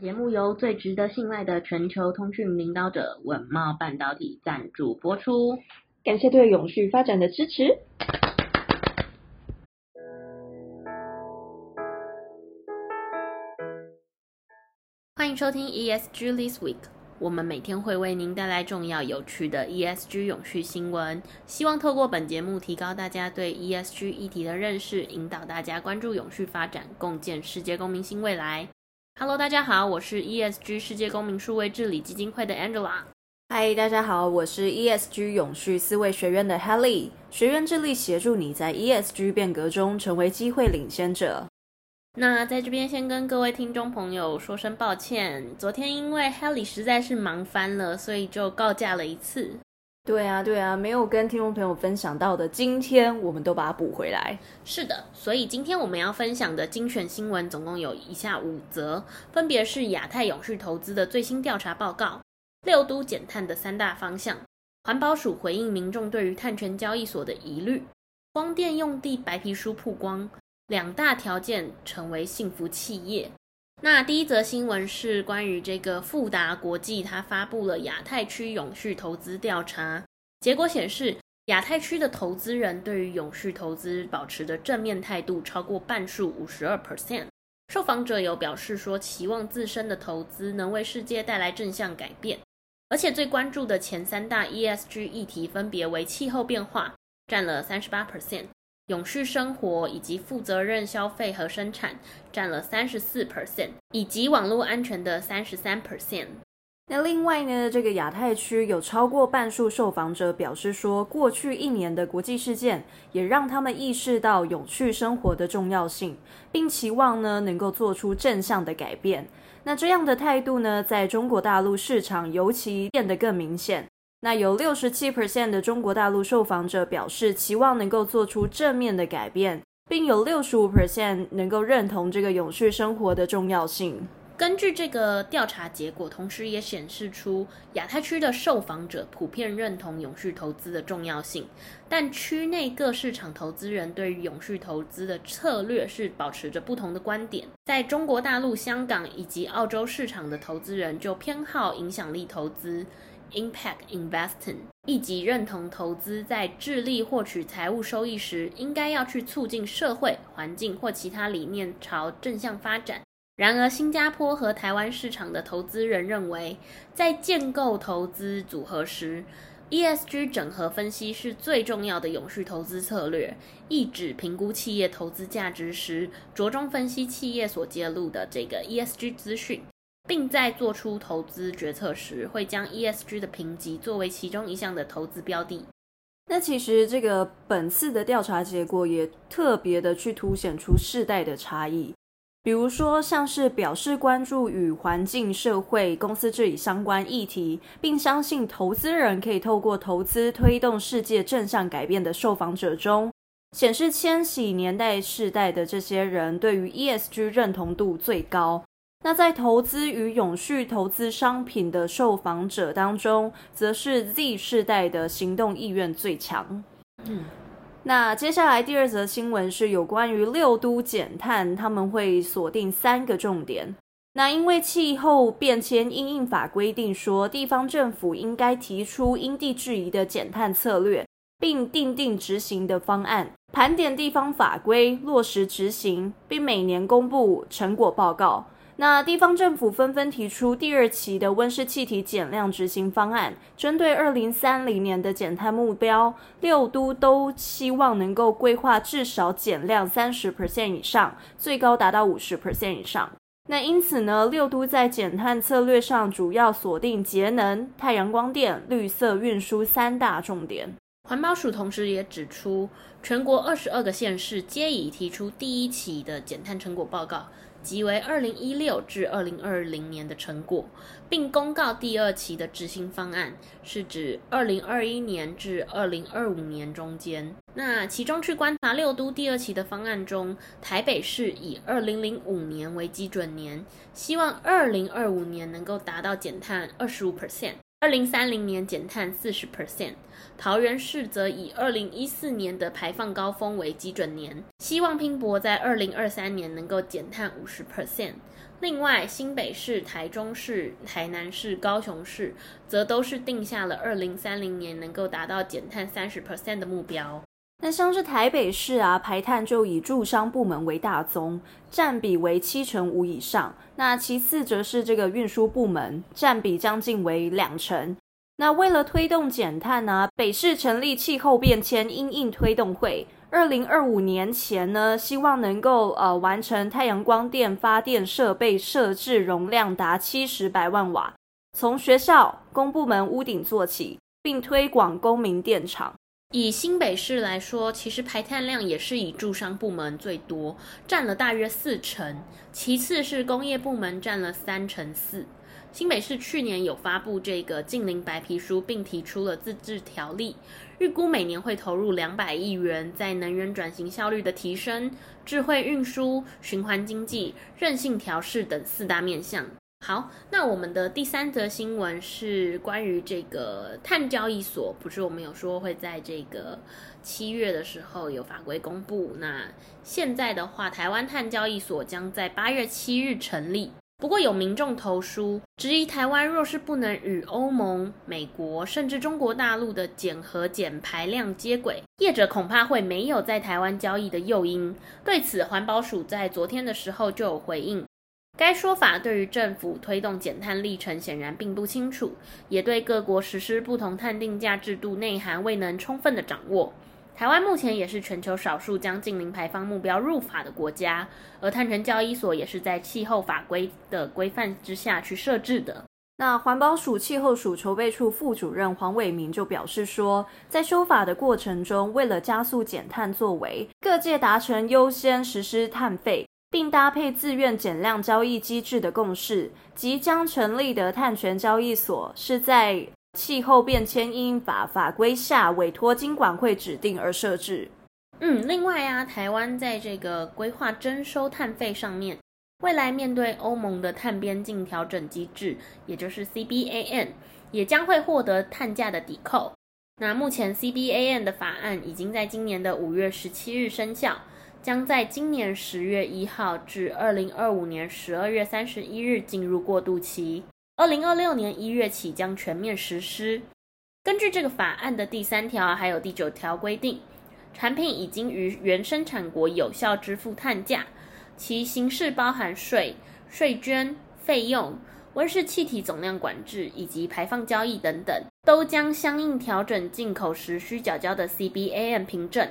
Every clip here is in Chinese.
节目由最值得信赖的全球通讯领导者稳茂半导体赞助播出，感谢对永续发展的支持。欢迎收听 ESG This Week，我们每天会为您带来重要有趣的 ESG 永续新闻，希望透过本节目提高大家对 ESG 议题的认识，引导大家关注永续发展，共建世界公民新未来。Hello，大家好，我是 ESG 世界公民数位治理基金会的 Angela。Hi，大家好，我是 ESG 永续思维学院的 Helly。学院致力协助你在 ESG 变革中成为机会领先者。那在这边先跟各位听众朋友说声抱歉，昨天因为 Helly 实在是忙翻了，所以就告假了一次。对啊，对啊，没有跟听众朋友分享到的，今天我们都把它补回来。是的，所以今天我们要分享的精选新闻总共有以下五则，分别是亚太永续投资的最新调查报告、六都减碳的三大方向、环保署回应民众对于碳权交易所的疑虑、光电用地白皮书曝光，两大条件成为幸福企业。那第一则新闻是关于这个富达国际，它发布了亚太区永续投资调查结果显示，亚太区的投资人对于永续投资保持的正面态度超过半数，五十二 percent。受访者有表示说，期望自身的投资能为世界带来正向改变，而且最关注的前三大 ESG 议题分别为气候变化，占了三十八 percent。永续生活以及负责任消费和生产占了三十四 percent，以及网络安全的三十三 percent。那另外呢，这个亚太区有超过半数受访者表示说，过去一年的国际事件也让他们意识到永续生活的重要性，并期望呢能够做出正向的改变。那这样的态度呢，在中国大陆市场尤其变得更明显。那有六十七 percent 的中国大陆受访者表示期望能够做出正面的改变，并有六十五 percent 能够认同这个永续生活的重要性。根据这个调查结果，同时也显示出亚太区的受访者普遍认同永续投资的重要性，但区内各市场投资人对于永续投资的策略是保持着不同的观点。在中国大陆、香港以及澳洲市场的投资人就偏好影响力投资。Impact Investing 以及认同投资在致力获取财务收益时，应该要去促进社会环境或其他理念朝正向发展。然而，新加坡和台湾市场的投资人认为，在建构投资组合时，ESG 整合分析是最重要的永续投资策略。意指评估企业投资价值时，着重分析企业所揭露的这个 ESG 资讯。并在做出投资决策时，会将 ESG 的评级作为其中一项的投资标的。那其实这个本次的调查结果也特别的去凸显出世代的差异，比如说像是表示关注与环境、社会、公司治理相关议题，并相信投资人可以透过投资推动世界正向改变的受访者中，显示千禧年代世代的这些人对于 ESG 认同度最高。那在投资与永续投资商品的受访者当中，则是 Z 世代的行动意愿最强。嗯，那接下来第二则新闻是有关于六都减碳，他们会锁定三个重点。那因为气候变迁因应法规定说，地方政府应该提出因地制宜的减碳策略，并订定执行的方案，盘点地方法规，落实执行，并每年公布成果报告。那地方政府纷纷提出第二期的温室气体减量执行方案，针对二零三零年的减碳目标，六都都希望能够规划至少减量三十 percent 以上，最高达到五十 percent 以上。那因此呢，六都在减碳策略上主要锁定节能、太阳光电、绿色运输三大重点。环保署同时也指出，全国二十二个县市皆已提出第一期的减碳成果报告。即为二零一六至二零二零年的成果，并公告第二期的执行方案，是指二零二一年至二零二五年中间。那其中去观察六都第二期的方案中，台北市以二零零五年为基准年，希望二零二五年能够达到减碳二十五 percent。二零三零年减碳四十 percent，桃园市则以二零一四年的排放高峰为基准年，希望拼搏在二零二三年能够减碳五十 percent。另外，新北市、台中市、台南市、高雄市则都是定下了二零三零年能够达到减碳三十 percent 的目标。那像是台北市啊，排碳就以住商部门为大宗，占比为七成五以上。那其次则是这个运输部门，占比将近为两成。那为了推动减碳呢、北市成立气候变迁因应推动会。二零二五年前呢，希望能够呃完成太阳光电发电设备设置容量达七十百万瓦，从学校、公部门屋顶做起，并推广公民电厂。以新北市来说，其实排碳量也是以住商部门最多，占了大约四成，其次是工业部门占了三成四。新北市去年有发布这个净零白皮书，并提出了自治条例，预估每年会投入两百亿元在能源转型效率的提升、智慧运输、循环经济、韧性调适等四大面向。好，那我们的第三则新闻是关于这个碳交易所，不是我们有说会在这个七月的时候有法规公布，那现在的话，台湾碳交易所将在八月七日成立。不过有民众投书质疑，台湾若是不能与欧盟、美国甚至中国大陆的减核减排量接轨，业者恐怕会没有在台湾交易的诱因。对此，环保署在昨天的时候就有回应，该说法对于政府推动减碳历程显然并不清楚，也对各国实施不同碳定价制度内涵未能充分的掌握。台湾目前也是全球少数将近零排放目标入法的国家，而碳权交易所也是在气候法规的规范之下去设置的。那环保署气候署筹备处副主任黄伟明就表示说，在修法的过程中，为了加速减碳作为，各界达成优先实施碳费，并搭配自愿减量交易机制的共识，即将成立的碳权交易所是在。气候变迁因法法规下委托金管会指定而设置。嗯，另外啊，台湾在这个规划征收碳费上面，未来面对欧盟的碳边境调整机制，也就是 CBAN，也将会获得碳价的抵扣。那目前 CBAN 的法案已经在今年的五月十七日生效，将在今年十月一号至二零二五年十二月三十一日进入过渡期。二零二六年一月起将全面实施。根据这个法案的第三条还有第九条规定，产品已经于原生产国有效支付碳价，其形式包含税、税捐、费用、温室气体总量管制以及排放交易等等，都将相应调整进口时需缴交的 CBAM 凭证。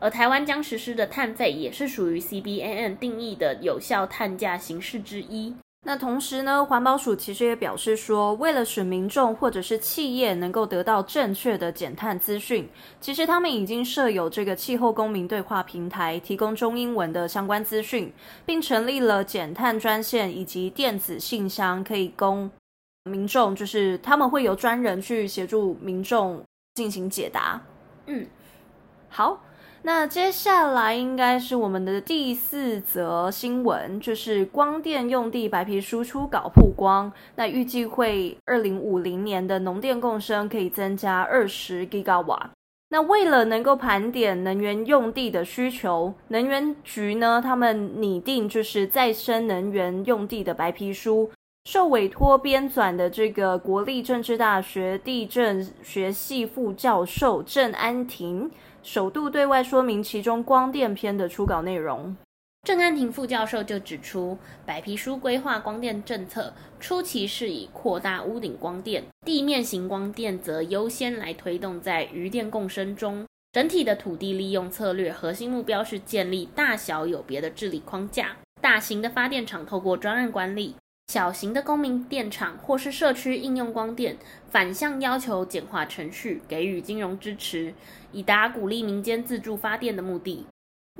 而台湾将实施的碳费也是属于 CBAM 定义的有效碳价形式之一。那同时呢，环保署其实也表示说，为了使民众或者是企业能够得到正确的减碳资讯，其实他们已经设有这个气候公民对话平台，提供中英文的相关资讯，并成立了减碳专线以及电子信箱，可以供民众，就是他们会有专人去协助民众进行解答。嗯，好。那接下来应该是我们的第四则新闻，就是光电用地白皮书初稿曝光。那预计会二零五零年的农电共生可以增加二十 gigawa。那为了能够盘点能源用地的需求，能源局呢，他们拟定就是再生能源用地的白皮书，受委托编纂的这个国立政治大学地政学系副教授郑安婷。首度对外说明其中光电篇的初稿内容。郑安婷副教授就指出，白皮书规划光电政策初期是以扩大屋顶光电，地面型光电则优先来推动在余电共生中。整体的土地利用策略核心目标是建立大小有别的治理框架，大型的发电厂透过专案管理。小型的公民电厂或是社区应用光电，反向要求简化程序，给予金融支持，以达鼓励民间自助发电的目的。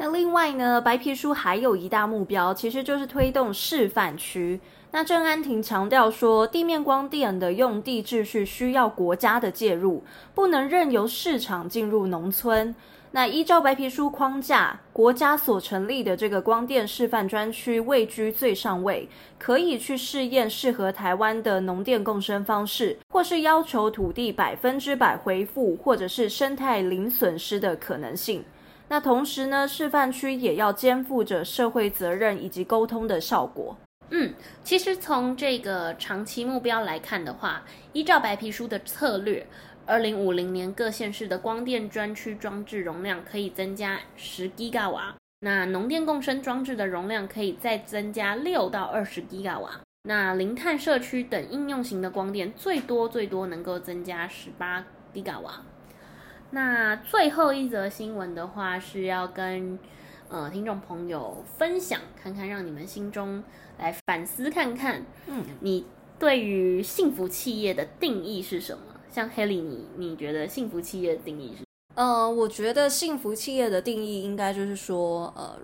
那另外呢，白皮书还有一大目标，其实就是推动示范区。那郑安婷强调说，地面光电的用地秩序需要国家的介入，不能任由市场进入农村。那依照白皮书框架，国家所成立的这个光电示范专区位居最上位，可以去试验适合台湾的农电共生方式，或是要求土地百分之百恢复，或者是生态零损失的可能性。那同时呢，示范区也要肩负着社会责任以及沟通的效果。嗯，其实从这个长期目标来看的话，依照白皮书的策略，二零五零年各县市的光电专区装置容量可以增加十吉瓦，那农电共生装置的容量可以再增加六到二十吉瓦，那零碳社区等应用型的光电最多最多能够增加十八吉瓦。那最后一则新闻的话是要跟呃听众朋友分享，看看让你们心中。来反思看看，嗯，你对于幸福企业的定义是什么？像 Haley，你你觉得幸福企业的定义是？呃，我觉得幸福企业的定义应该就是说，呃，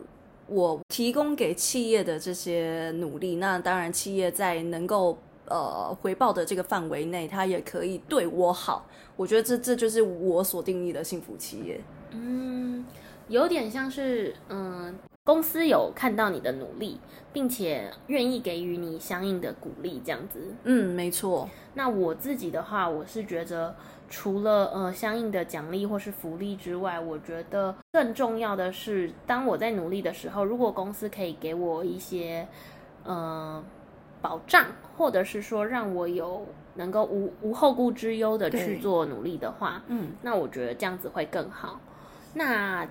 我提供给企业的这些努力，那当然企业在能够呃回报的这个范围内，它也可以对我好。我觉得这这就是我所定义的幸福企业。嗯，有点像是嗯。呃公司有看到你的努力，并且愿意给予你相应的鼓励，这样子。嗯，没错。那我自己的话，我是觉得，除了呃相应的奖励或是福利之外，我觉得更重要的是，当我在努力的时候，如果公司可以给我一些呃保障，或者是说让我有能够无无后顾之忧的去做努力的话，嗯，那我觉得这样子会更好。那。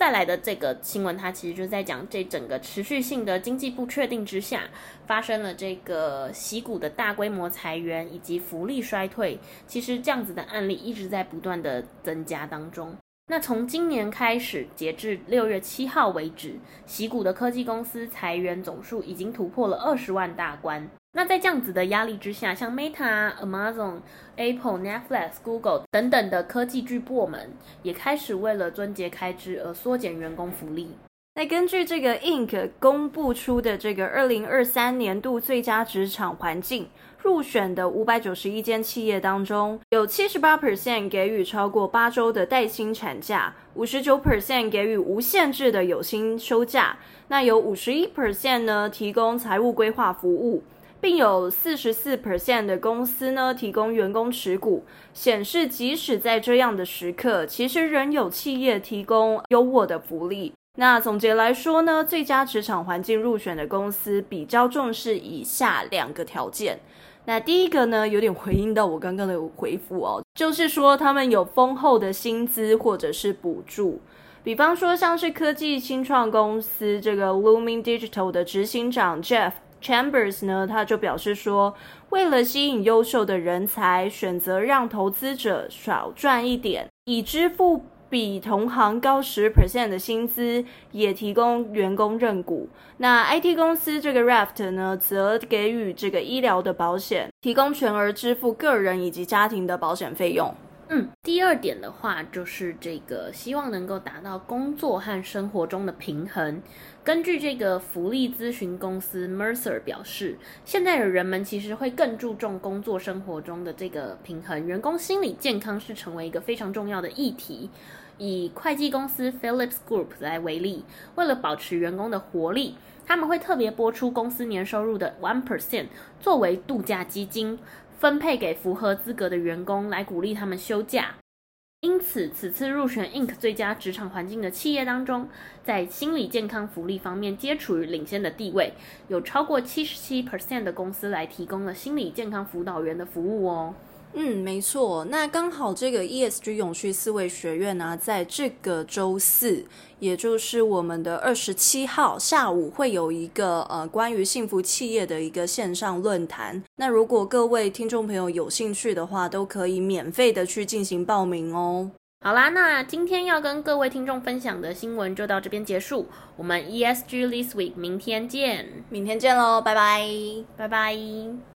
再来的这个新闻，它其实就在讲这整个持续性的经济不确定之下，发生了这个矽谷的大规模裁员以及福利衰退。其实这样子的案例一直在不断的增加当中。那从今年开始，截至六月七号为止，矽谷的科技公司裁员总数已经突破了二十万大关。那在这样子的压力之下，像 Meta、Amazon、Apple、Netflix、Google 等等的科技巨擘们，也开始为了撙节开支而缩减员工福利。那根据这个 Inc 公布出的这个二零二三年度最佳职场环境入选的五百九十一间企业当中，有七十八 percent 给予超过八周的带薪产假，五十九 percent 给予无限制的有薪休假，那有五十一 percent 呢提供财务规划服务。并有四十四 percent 的公司呢提供员工持股，显示即使在这样的时刻，其实仍有企业提供优渥的福利。那总结来说呢，最佳职场环境入选的公司比较重视以下两个条件。那第一个呢，有点回应到我刚刚的回复哦，就是说他们有丰厚的薪资或者是补助，比方说像是科技新创公司这个 Looming Digital 的执行长 Jeff。Chambers 呢，他就表示说，为了吸引优秀的人才，选择让投资者少赚一点，以支付比同行高十 percent 的薪资，也提供员工认股。那 IT 公司这个 Raft 呢，则给予这个医疗的保险，提供全额支付个人以及家庭的保险费用。嗯，第二点的话，就是这个希望能够达到工作和生活中的平衡。根据这个福利咨询公司 Mercer 表示，现在的人们其实会更注重工作生活中的这个平衡，员工心理健康是成为一个非常重要的议题。以会计公司 Phillips Group 来为例，为了保持员工的活力，他们会特别拨出公司年收入的 one percent 作为度假基金。分配给符合资格的员工，来鼓励他们休假。因此，此次入选 Inc 最佳职场环境的企业当中，在心理健康福利方面皆处于领先的地位，有超过七十七 percent 的公司来提供了心理健康辅导员的服务哦。嗯，没错。那刚好这个 ESG 永续思维学院呢、啊，在这个周四，也就是我们的二十七号下午，会有一个呃关于幸福企业的一个线上论坛。那如果各位听众朋友有兴趣的话，都可以免费的去进行报名哦。好啦，那今天要跟各位听众分享的新闻就到这边结束。我们 ESG This Week 明天见，明天见喽，拜拜，拜拜。